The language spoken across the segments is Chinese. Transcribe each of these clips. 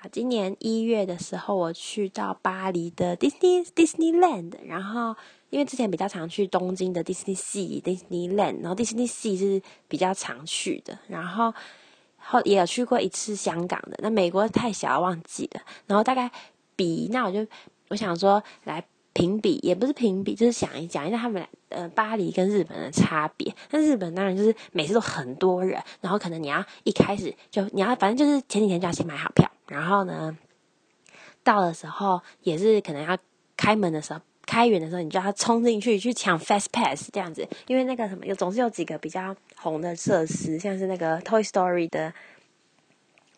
啊，今年一月的时候，我去到巴黎的 Disney Disneyland，然后因为之前比较常去东京的 Disney Sea Disneyland，然后 Disney Sea 是比较常去的，然后后也有去过一次香港的，那美国太小忘记了，然后大概比那我就我想说来评比，也不是评比，就是想一讲一下他们呃巴黎跟日本的差别。那日本当然就是每次都很多人，然后可能你要一开始就你要反正就是前几天就要先买好票。然后呢，到的时候也是可能要开门的时候，开园的时候，你就要冲进去去抢 fast pass 这样子，因为那个什么有总是有几个比较红的设施，像是那个 Toy Story 的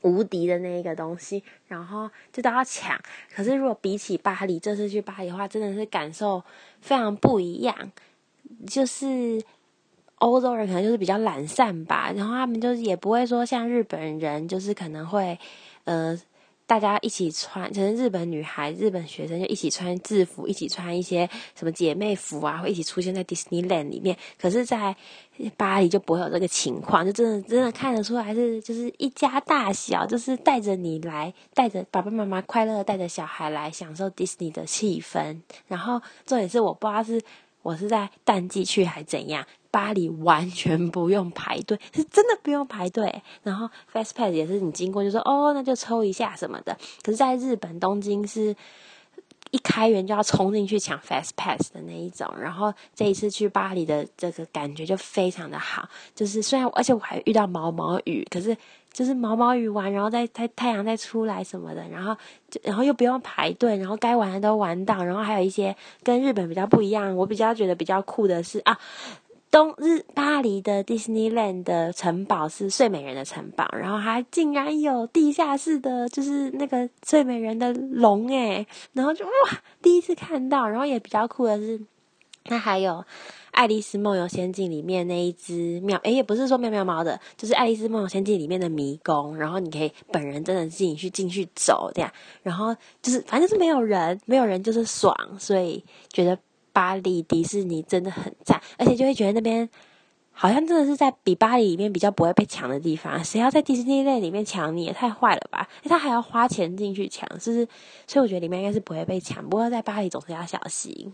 无敌的那一个东西，然后就都要抢。可是如果比起巴黎，这次去巴黎的话，真的是感受非常不一样，就是欧洲人可能就是比较懒散吧，然后他们就是也不会说像日本人，就是可能会。呃，大家一起穿，可能日本女孩、日本学生就一起穿制服，一起穿一些什么姐妹服啊，会一起出现在 Disneyland 里面。可是，在巴黎就不会有这个情况，就真的真的看得出来是就是一家大小，就是带着你来，带着爸爸妈妈快乐带着小孩来享受 Disney 的气氛。然后重点是我不知道是我是在淡季去还怎样。巴黎完全不用排队，是真的不用排队。然后 Fast Pass 也是你经过就说哦，那就抽一下什么的。可是，在日本东京是一开园就要冲进去抢 Fast Pass 的那一种。然后这一次去巴黎的这个感觉就非常的好，就是虽然而且我还遇到毛毛雨，可是就是毛毛雨完，然后再太太阳再出来什么的，然后就然后又不用排队，然后该玩的都玩到，然后还有一些跟日本比较不一样，我比较觉得比较酷的是啊。东日巴黎的 Disneyland 的城堡是睡美人的城堡，然后还竟然有地下室的，就是那个睡美人的龙诶，然后就哇，第一次看到，然后也比较酷的是，那还有《爱丽丝梦游仙境》里面那一只喵，诶，也不是说妙妙猫的，就是《爱丽丝梦游仙境》里面的迷宫，然后你可以本人真的自己去进去走这样，然后就是反正是没有人，没有人就是爽，所以觉得。巴黎迪士尼真的很赞，而且就会觉得那边好像真的是在比巴黎里面比较不会被抢的地方。谁要在迪士尼类里面抢你也太坏了吧？他还要花钱进去抢，是不是？所以我觉得里面应该是不会被抢。不过在巴黎总是要小心。